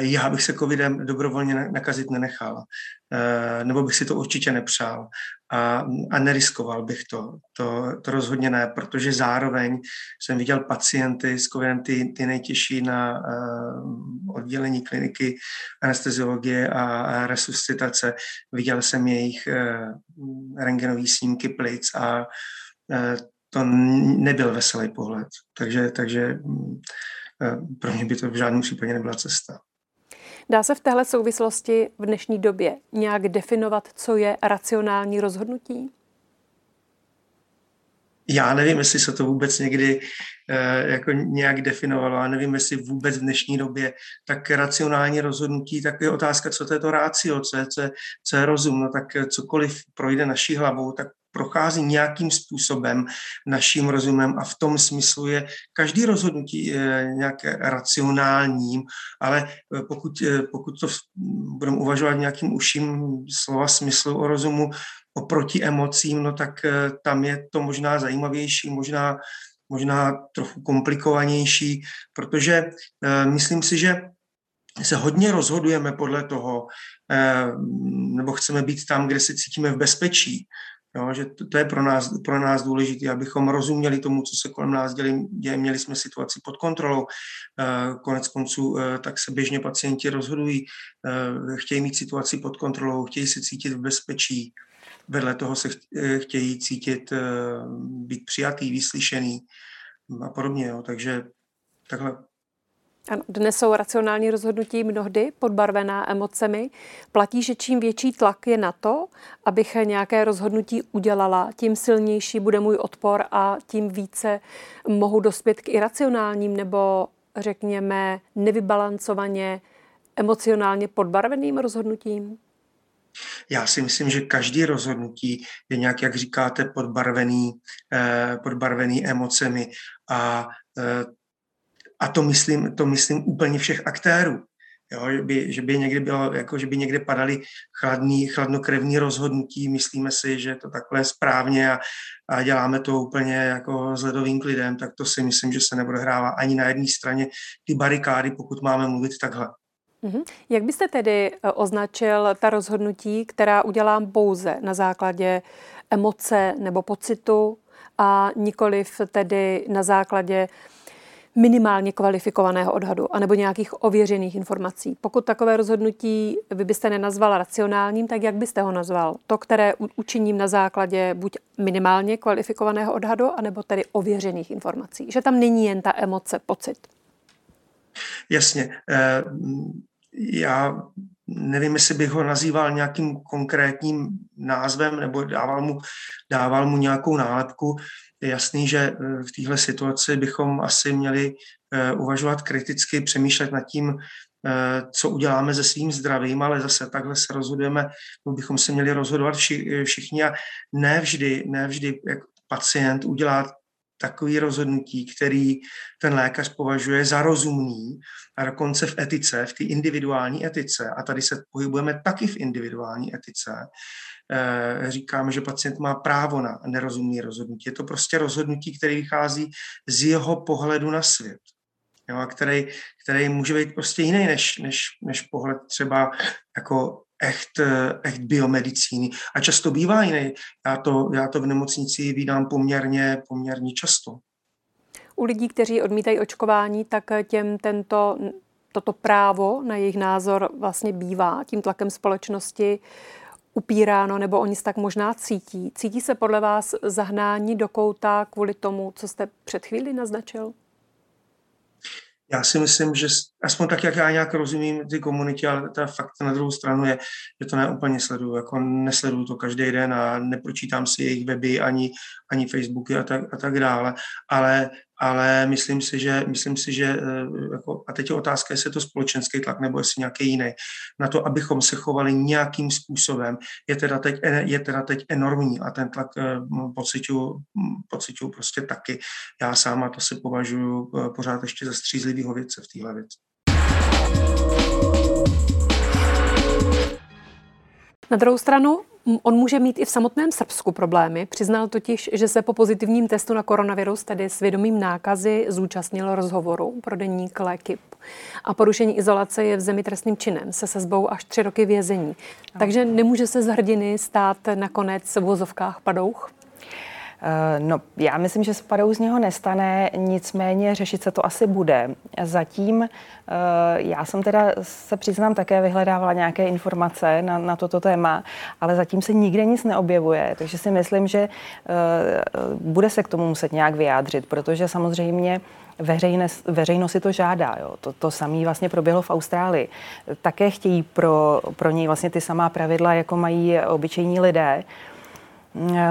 Já bych se covidem dobrovolně nakazit nenechal, eh, nebo bych si to určitě nepřál a, a neriskoval bych to. to. To rozhodně ne, protože zároveň jsem viděl pacienty s covidem, ty, ty nejtěžší na uh, oddělení kliniky anesteziologie a, resuscitace. Viděl jsem jejich uh, rengenový snímky plic a to nebyl veselý pohled. Takže, takže pro mě by to v žádném případě nebyla cesta. Dá se v téhle souvislosti v dnešní době nějak definovat, co je racionální rozhodnutí? Já nevím, jestli se to vůbec někdy eh, jako nějak definovalo. Já nevím, jestli vůbec v dnešní době tak racionální rozhodnutí, tak je otázka, co to je to rácio, co je, co je, co je rozum. No tak cokoliv projde naší hlavou, tak prochází nějakým způsobem naším rozumem a v tom smyslu je každý rozhodnutí nějaké racionálním, ale eh, pokud, eh, pokud to budeme uvažovat nějakým uším slova smyslu o rozumu oproti emocím, no tak eh, tam je to možná zajímavější, možná, možná trochu komplikovanější, protože myslím si, že se hodně rozhodujeme podle toho, nebo chceme být tam, kde se cítíme v bezpečí. Jo, že to, to je pro nás, pro nás důležité, abychom rozuměli tomu, co se kolem nás děje, měli jsme situaci pod kontrolou. Eh, konec konců eh, tak se běžně pacienti rozhodují, eh, chtějí mít situaci pod kontrolou, chtějí se cítit v bezpečí, vedle toho se chtějí cítit, být přijatý, vyslyšený a podobně. Jo. Takže takhle ano, dnes jsou racionální rozhodnutí mnohdy podbarvená emocemi. Platí, že čím větší tlak je na to, abych nějaké rozhodnutí udělala, tím silnější bude můj odpor a tím více mohu dospět k iracionálním nebo řekněme nevybalancovaně emocionálně podbarveným rozhodnutím? Já si myslím, že každý rozhodnutí je nějak, jak říkáte, podbarvený, eh, podbarvený emocemi a eh, a to myslím, to myslím úplně všech aktérů. Jo, že, by, že by někdy bylo, jako, že by někde padaly chladný, chladnokrevní rozhodnutí, myslíme si, že to takhle je správně a, a děláme to úplně jako s ledovým klidem, tak to si myslím, že se neodehrává ani na jedné straně ty barikády, pokud máme mluvit takhle. Mm-hmm. Jak byste tedy eh, označil ta rozhodnutí, která udělám pouze na základě emoce nebo pocitu a nikoliv tedy na základě minimálně kvalifikovaného odhadu anebo nějakých ověřených informací. Pokud takové rozhodnutí vy byste nenazval racionálním, tak jak byste ho nazval? To, které učiním na základě buď minimálně kvalifikovaného odhadu, anebo tedy ověřených informací. Že tam není jen ta emoce, pocit. Jasně. Eh, já nevím, jestli bych ho nazýval nějakým konkrétním názvem nebo dával mu, dával mu nějakou nálepku je jasný, že eh, v téhle situaci bychom asi měli eh, uvažovat kriticky, přemýšlet nad tím, eh, co uděláme se svým zdravím, ale zase takhle se rozhodujeme, bychom se měli rozhodovat všichni a ne vždy, ne vždy jak pacient udělá takový rozhodnutí, který ten lékař považuje za rozumný a dokonce v etice, v té individuální etice, a tady se pohybujeme taky v individuální etice, říkáme, že pacient má právo na nerozumný rozhodnutí. Je to prostě rozhodnutí, které vychází z jeho pohledu na svět. Jo, a který, který může být prostě jiný než, než, než pohled třeba jako echt, echt biomedicíny. A často bývá jiný. Já to, já to v nemocnici vydám poměrně, poměrně často. U lidí, kteří odmítají očkování, tak těm tento, toto právo na jejich názor vlastně bývá tím tlakem společnosti upíráno, nebo oni se tak možná cítí. Cítí se podle vás zahnání do kouta kvůli tomu, co jste před chvíli naznačil? Já si myslím, že aspoň tak, jak já nějak rozumím ty komunitě, ale ta fakt na druhou stranu je, že to neúplně sleduju. Jako nesleduju to každý den a nepročítám si jejich weby ani, ani Facebooky a tak, a tak dále. Ale ale myslím si, že, myslím si, že eh, jako, a teď je otázka, jestli je to společenský tlak nebo jestli nějaký jiný, na to, abychom se chovali nějakým způsobem, je teda teď, je teda teď enormní a ten tlak eh, pocituju, prostě taky. Já sám a to si považuji eh, pořád ještě za střízlivýho věce v téhle věci. Na druhou stranu On může mít i v samotném Srbsku problémy. Přiznal totiž, že se po pozitivním testu na koronavirus, tedy svědomím nákazy, zúčastnil rozhovoru pro deník Lekip. A porušení izolace je v zemi trestným činem se sezbou až tři roky vězení. No. Takže nemůže se z hrdiny stát nakonec v vozovkách padouch? Eh, no, já myslím, že spadou z něho nestane, nicméně řešit se to asi bude. Zatím, eh, já jsem teda se přiznám také vyhledávala nějaké informace na, na toto téma, ale zatím se nikde nic neobjevuje, takže si myslím, že eh, bude se k tomu muset nějak vyjádřit, protože samozřejmě veřejnost, veřejnost si to žádá. Jo. To, to samé vlastně proběhlo v Austrálii. Také chtějí pro, pro něj vlastně ty samá pravidla, jako mají obyčejní lidé.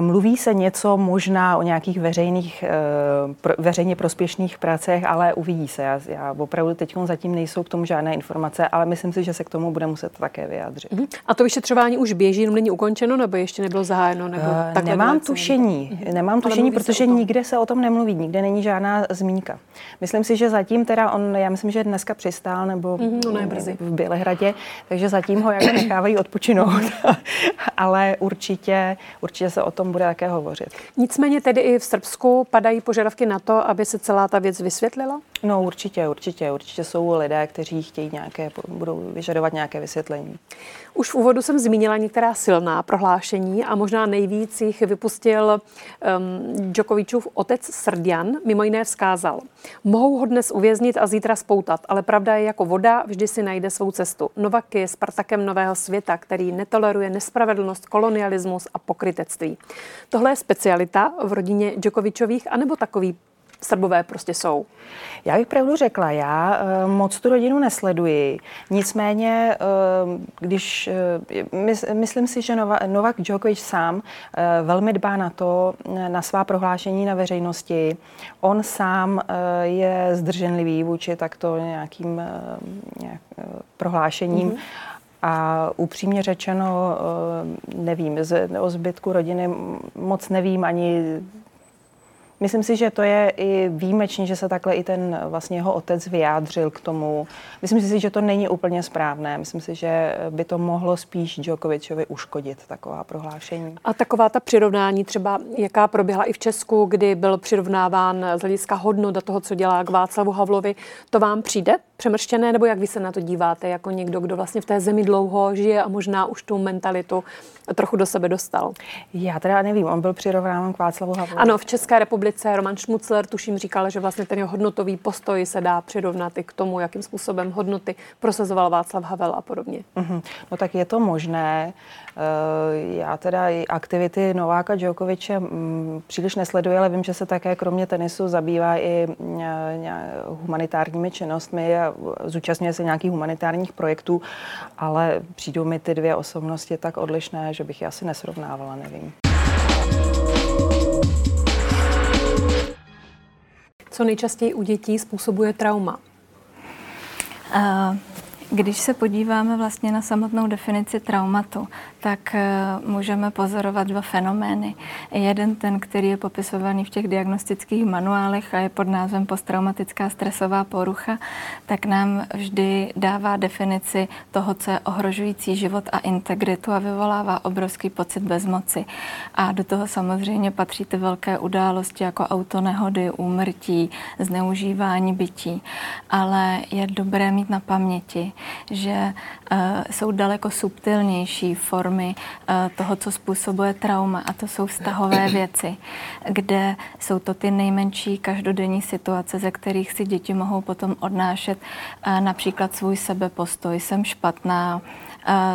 Mluví se něco možná o nějakých veřejných, eh, veřejně prospěšných pracech, ale uvidí se. Já, já opravdu teď zatím nejsou k tomu žádné informace, ale myslím si, že se k tomu bude muset také vyjádřit. Uh-huh. A to vyšetřování už běží, jenom není ukončeno, nebo ještě nebylo zahájeno? Nebo uh, nemám tušení, uh-huh. nemám tušení, protože nikde se o tom nemluví, nikde není žádná zmínka. Myslím si, že zatím teda on, já myslím, že dneska přistál nebo no, brzy. v Bělehradě, takže zatím ho jako nechávají odpočinout, ale určitě, určitě se o tom bude také hovořit. Nicméně tedy i v Srbsku padají požadavky na to, aby se celá ta věc vysvětlila? No určitě, určitě. Určitě jsou lidé, kteří chtějí nějaké, budou vyžadovat nějaké vysvětlení. Už v úvodu jsem zmínila některá silná prohlášení a možná nejvíc jich vypustil um, Djokovičův otec Srdian. Mimo jiné vzkázal. Mohou ho dnes uvěznit a zítra spoutat, ale pravda je jako voda, vždy si najde svou cestu. Novak je Spartakem nového světa, který netoleruje nespravedlnost, kolonialismus a pokrytectví. Tohle je specialita v rodině Djokovičových, anebo takový Srbové prostě jsou? Já bych pravdu řekla, já uh, moc tu rodinu nesleduji. Nicméně, uh, když mys, myslím si, že Nova, Novak Djokovic sám velmi dbá na to, na svá prohlášení na veřejnosti. On sám je zdrženlivý vůči takto nějakým nějak, prohlášením. Mm-hmm. A upřímně řečeno, nevím, o zbytku rodiny moc nevím ani Myslím si, že to je i výjimečně, že se takhle i ten vlastně jeho otec vyjádřil k tomu. Myslím si, že to není úplně správné. Myslím si, že by to mohlo spíš Djokovičovi uškodit taková prohlášení. A taková ta přirovnání třeba, jaká proběhla i v Česku, kdy byl přirovnáván z hlediska hodnot do toho, co dělá k Václavu Havlovi, to vám přijde přemrštěné, nebo jak vy se na to díváte, jako někdo, kdo vlastně v té zemi dlouho žije a možná už tu mentalitu trochu do sebe dostal? Já teda nevím, on byl přirovnán k Václavu Havlovi. Ano, v České republice Roman Šmucler tuším říkal, že vlastně ten jeho hodnotový postoj se dá přirovnat i k tomu, jakým způsobem hodnoty prosazoval Václav Havel a podobně. Mm-hmm. No tak je to možné. Eh, já teda i aktivity Nováka Djokoviče mm, příliš nesleduji, ale vím, že se také kromě tenisu zabývá i eh, humanitárními činnostmi a zúčastňuje se nějakých humanitárních projektů, ale přijdou mi ty dvě osobnosti tak odlišné, že bych je asi nesrovnávala, nevím. Co nejčastěji u dětí způsobuje trauma? Uh, když se podíváme vlastně na samotnou definici traumatu, tak eh, můžeme pozorovat dva fenomény. Jeden ten, který je popisovaný v těch diagnostických manuálech a je pod názvem posttraumatická stresová porucha, tak nám vždy dává definici toho, co je ohrožující život a integritu a vyvolává obrovský pocit bezmoci. A do toho samozřejmě patří ty velké události jako autonehody, úmrtí, zneužívání bytí. Ale je dobré mít na paměti, že uh, jsou daleko subtilnější formy uh, toho, co způsobuje trauma, a to jsou vztahové věci, kde jsou to ty nejmenší každodenní situace, ze kterých si děti mohou potom odnášet uh, například svůj sebepostoj, jsem špatná,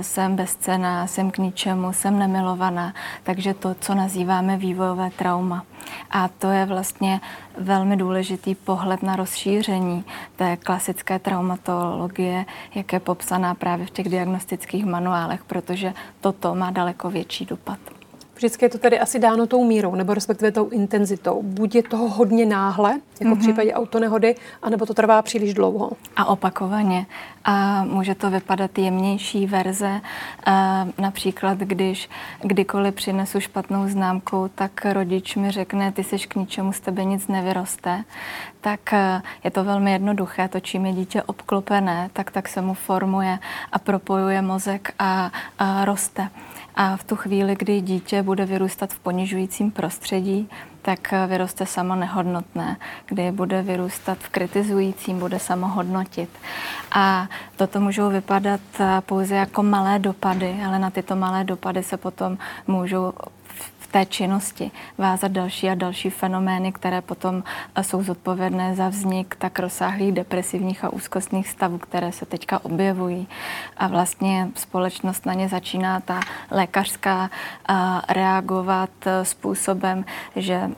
jsem bezcená, jsem k ničemu, jsem nemilovaná. Takže to, co nazýváme vývojové trauma. A to je vlastně velmi důležitý pohled na rozšíření té klasické traumatologie, jak je popsaná právě v těch diagnostických manuálech, protože toto má daleko větší dopad. Vždycky je to tedy asi dáno tou mírou, nebo respektive tou intenzitou. Buď je toho hodně náhle, jako mm-hmm. v mhm. případě autonehody, anebo to trvá příliš dlouho. A opakovaně. A může to vypadat jemnější verze. A například, když kdykoliv přinesu špatnou známku, tak rodič mi řekne, ty jsi k ničemu, z tebe nic nevyroste. Tak e, je to velmi jednoduché. To, čím je dítě obklopené, tak tak se mu formuje a propojuje mozek a, a roste. A v tu chvíli, kdy dítě bude vyrůstat v ponižujícím prostředí, tak vyroste samo nehodnotné, kdy bude vyrůstat v kritizujícím, bude samohodnotit. A toto můžou vypadat pouze jako malé dopady, ale na tyto malé dopady se potom můžou té činnosti vázat další a další fenomény, které potom eh, jsou zodpovědné za vznik tak rozsáhlých depresivních a úzkostných stavů, které se teďka objevují. A vlastně společnost na ně začíná ta lékařská eh, reagovat eh, způsobem, že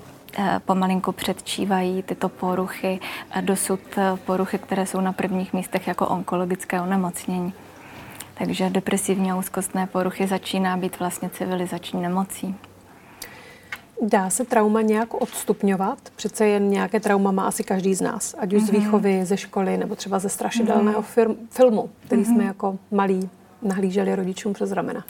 pomalinku předčívají tyto poruchy, dosud poruchy, které jsou na prvních místech jako onkologické onemocnění. Takže depresivní a úzkostné poruchy začíná být vlastně civilizační nemocí. Dá se trauma nějak odstupňovat? Přece jen nějaké trauma má asi každý z nás, ať už mm-hmm. z mhm. výchovy, ze školy nebo třeba ze strašidelného mm-hmm. firm, filmu, který mm-hmm. jsme jako malí nahlíželi rodičům přes ramena.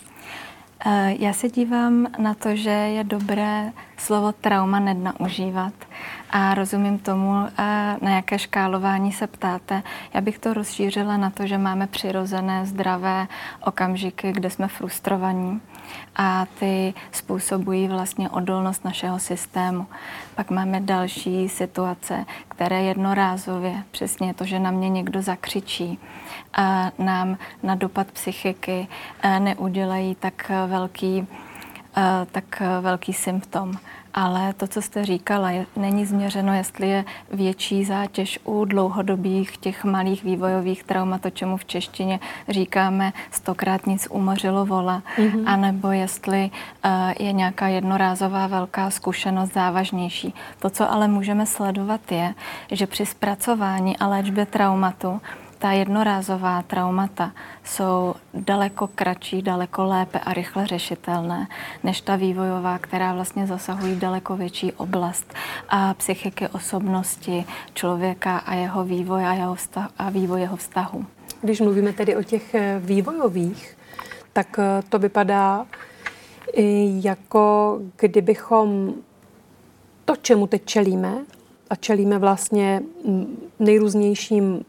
Eh, já se dívám na to, že je dobré slovo trauma nenaužívat a rozumím tomu, eh, na jaké škálování se ptáte. Já bych to rozšířila na to, že máme přirozené, zdravé okamžiky, kde jsme frustrovaní a ty způsobují vlastně odolnost našeho systému. Pak máme další situace, které jednorázově, přesně to, že na mě někdo zakřičí, a nám na dopad psychiky eh, neudělají tak velký, eh, tak velký symptom ale to, co jste říkala, je, není změřeno, jestli je větší zátěž u dlouhodobých těch malých vývojových traumat, to, čemu v češtině říkáme stokrát nic umořilo vola, mm-hmm. anebo jestli uh, je nějaká jednorázová velká zkušenost závažnější. To, co ale můžeme sledovat, je, že při zpracování a léčbě traumatu ta jednorázová traumata jsou daleko kratší, daleko lépe a rychle řešitelné, než ta vývojová, která vlastně zasahují daleko větší oblast a psychiky osobnosti člověka a jeho vývoj a, jeho vztah, a vývoj jeho vztahu. Když mluvíme tedy o těch eh, vývojových, tak eh, to vypadá jako kdybychom to, čemu teď čelíme, a čelíme vlastně nejrůznějším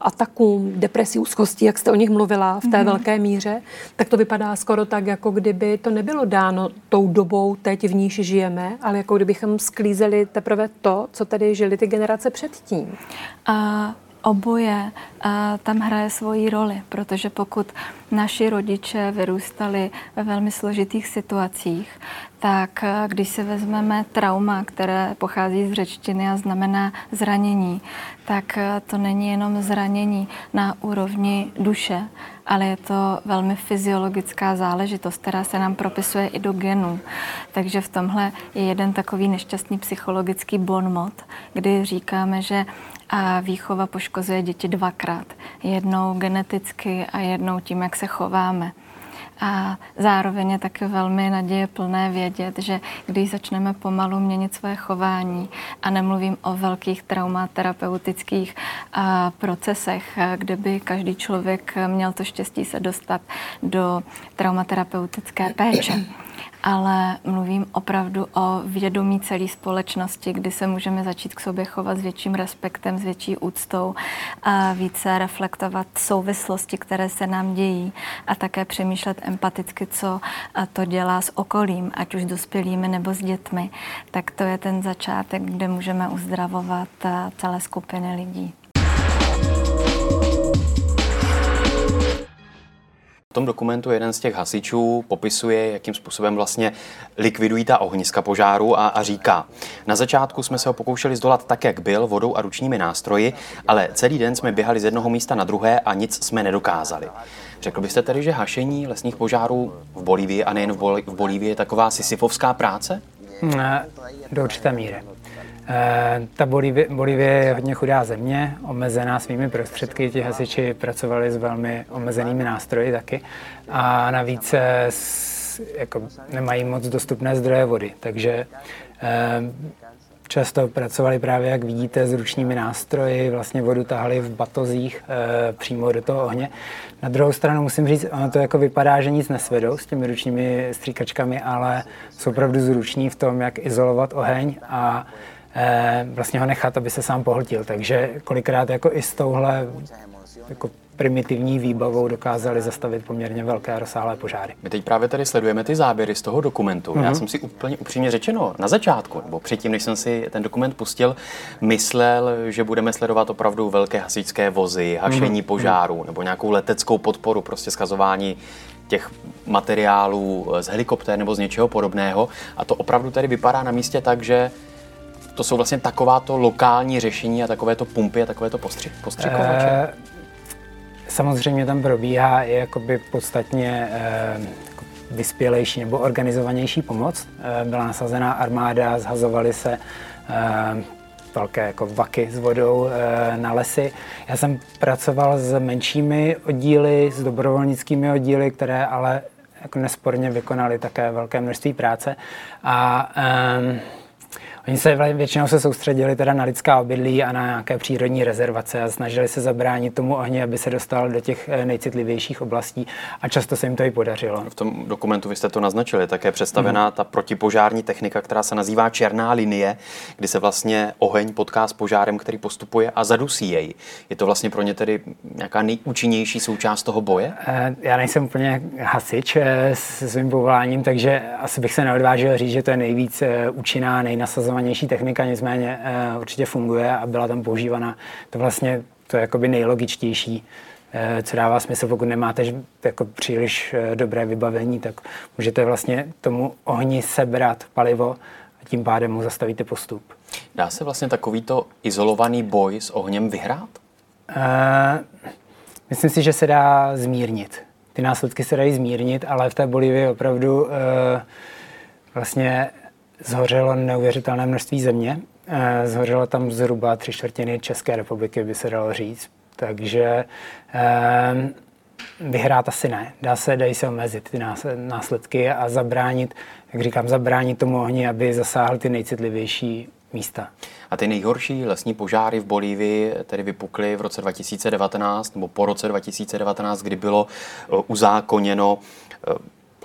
atakům, depresí, úzkosti, jak jste o nich mluvila v té mm-hmm. velké míře, tak to vypadá skoro tak, jako kdyby to nebylo dáno tou dobou teď, v níž žijeme, ale jako kdybychom sklízeli teprve to, co tady žili ty generace předtím. A oboje a tam hraje svoji roli, protože pokud naši rodiče vyrůstali ve velmi složitých situacích, tak když si vezmeme trauma, které pochází z řečtiny a znamená zranění, tak to není jenom zranění na úrovni duše, ale je to velmi fyziologická záležitost, která se nám propisuje i do genů. Takže v tomhle je jeden takový nešťastný psychologický bonmot, kdy říkáme, že a výchova poškozuje děti dvakrát. Jednou geneticky a jednou tím, jak se chováme. A zároveň je také velmi naděje plné vědět, že když začneme pomalu měnit své chování, a nemluvím o velkých traumaterapeutických procesech, kde by každý člověk měl to štěstí se dostat do traumaterapeutické péče, ale mluvím opravdu o vědomí celé společnosti, kdy se můžeme začít k sobě chovat s větším respektem, s větší úctou a více reflektovat souvislosti, které se nám dějí a také přemýšlet empaticky, co to dělá s okolím, ať už dospělými nebo s dětmi. Tak to je ten začátek, kde můžeme uzdravovat celé skupiny lidí. Tom dokumentu jeden z těch hasičů popisuje, jakým způsobem vlastně likvidují ta ohniska požáru a, a říká, na začátku jsme se ho pokoušeli zdolat tak, jak byl, vodou a ručními nástroji, ale celý den jsme běhali z jednoho místa na druhé a nic jsme nedokázali. Řekl byste tedy, že hašení lesních požárů v Bolívii a nejen v, Bol- v Bolívii je taková sisyfovská práce? Do určité míry. Eh, ta Bolívie, Bolívie je hodně chudá země, omezená svými prostředky. Ti hasiči pracovali s velmi omezenými nástroji taky. A navíc eh, jako, nemají moc dostupné zdroje vody. Takže eh, často pracovali právě, jak vidíte, s ručními nástroji, vlastně vodu tahali v batozích e, přímo do toho ohně. Na druhou stranu musím říct, ono to jako vypadá, že nic nesvedou s těmi ručními stříkačkami, ale jsou opravdu zruční v tom, jak izolovat oheň a Eh, vlastně ho nechat, aby se sám pohltil. Takže kolikrát jako i s touhle jako primitivní výbavou dokázali zastavit poměrně velké a rozsáhlé požáry. My teď právě tady sledujeme ty záběry z toho dokumentu. Mm-hmm. Já mhm. jsem si úplně upřímně řečeno na začátku, nebo předtím, než jsem si ten dokument pustil, myslel, že budeme sledovat opravdu velké hasičské vozy, hašení mm-hmm. požáru nebo nějakou leteckou podporu, prostě skazování těch materiálů z helikoptér nebo z něčeho podobného. A to opravdu tady vypadá na místě tak, že to jsou vlastně takováto lokální řešení a takovéto pumpy a takovéto postři- postřikovače? E, samozřejmě tam probíhá i jakoby podstatně e, vyspělejší nebo organizovanější pomoc. E, byla nasazená armáda, zhazovaly se e, velké jako vaky s vodou na lesy. Já jsem pracoval s menšími oddíly, s dobrovolnickými oddíly, které ale jako nesporně vykonali také velké množství práce. A e, Oni se většinou se soustředili teda na lidská obydlí a na nějaké přírodní rezervace a snažili se zabránit tomu ohni, aby se dostal do těch eh, nejcitlivějších oblastí a často se jim to i podařilo. V tom dokumentu vy jste to naznačili, také představená mm. ta protipožární technika, která se nazývá černá linie, kdy se vlastně oheň potká s požárem, který postupuje a zadusí jej. Je to vlastně pro ně tedy nějaká nejúčinnější součást toho boje? Eh, já nejsem úplně hasič eh, se svým povoláním, takže asi bych se neodvážil říct, že to je nejvíc účinná, nejnasazovaná komplikovanější technika, nicméně uh, určitě funguje a byla tam používána. To vlastně to je jakoby nejlogičtější, uh, co dává smysl, pokud nemáte jako příliš uh, dobré vybavení, tak můžete vlastně tomu ohni sebrat palivo a tím pádem mu zastavíte postup. Dá se vlastně takovýto izolovaný boj s ohněm vyhrát? Uh, myslím si, že se dá zmírnit. Ty následky se dají zmírnit, ale v té Bolívii opravdu uh, vlastně zhořelo neuvěřitelné množství země. Eh, zhořelo tam zhruba tři čtvrtiny České republiky, by se dalo říct. Takže eh, vyhrát asi ne. Dá se, dají se omezit ty následky a zabránit, jak říkám, zabránit tomu ohni, aby zasáhl ty nejcitlivější místa. A ty nejhorší lesní požáry v Bolívii tedy vypukly v roce 2019 nebo po roce 2019, kdy bylo eh, uzákoněno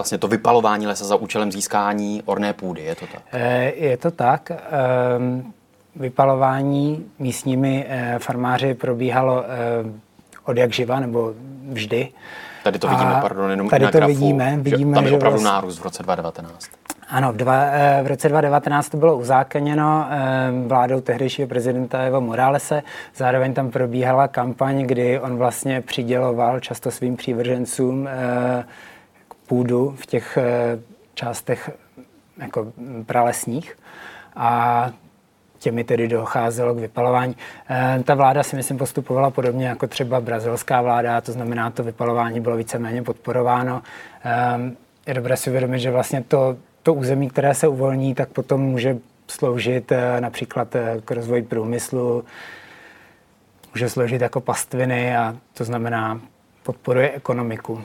vlastně to vypalování lesa za účelem získání orné půdy, je to tak? Eh, je to tak. Ehm, vypalování místními eh, farmáři probíhalo eh, od jak živa, nebo vždy. Tady to vidíme, a pardon, jenom tady na to grafu, vidíme, vidíme, že tam je opravdu že nárůst v roce 2019. Ano, v, dva, v roce 2019 to bylo uzákoněno vládou tehdejšího prezidenta Evo Moralese. Zároveň tam probíhala kampaň, kdy on vlastně přiděloval často svým přívržencům půdu v těch eh, částech jako pralesních a těmi tedy docházelo k vypalování. Eh, ta vláda si myslím postupovala podobně jako třeba brazilská vláda, to znamená, to vypalování bylo víceméně podporováno. Eh, je dobré si uvědomit, že vlastně to, to území, které se uvolní, tak potom může sloužit například k rozvoji průmyslu, může sloužit jako pastviny a to znamená podporuje ekonomiku.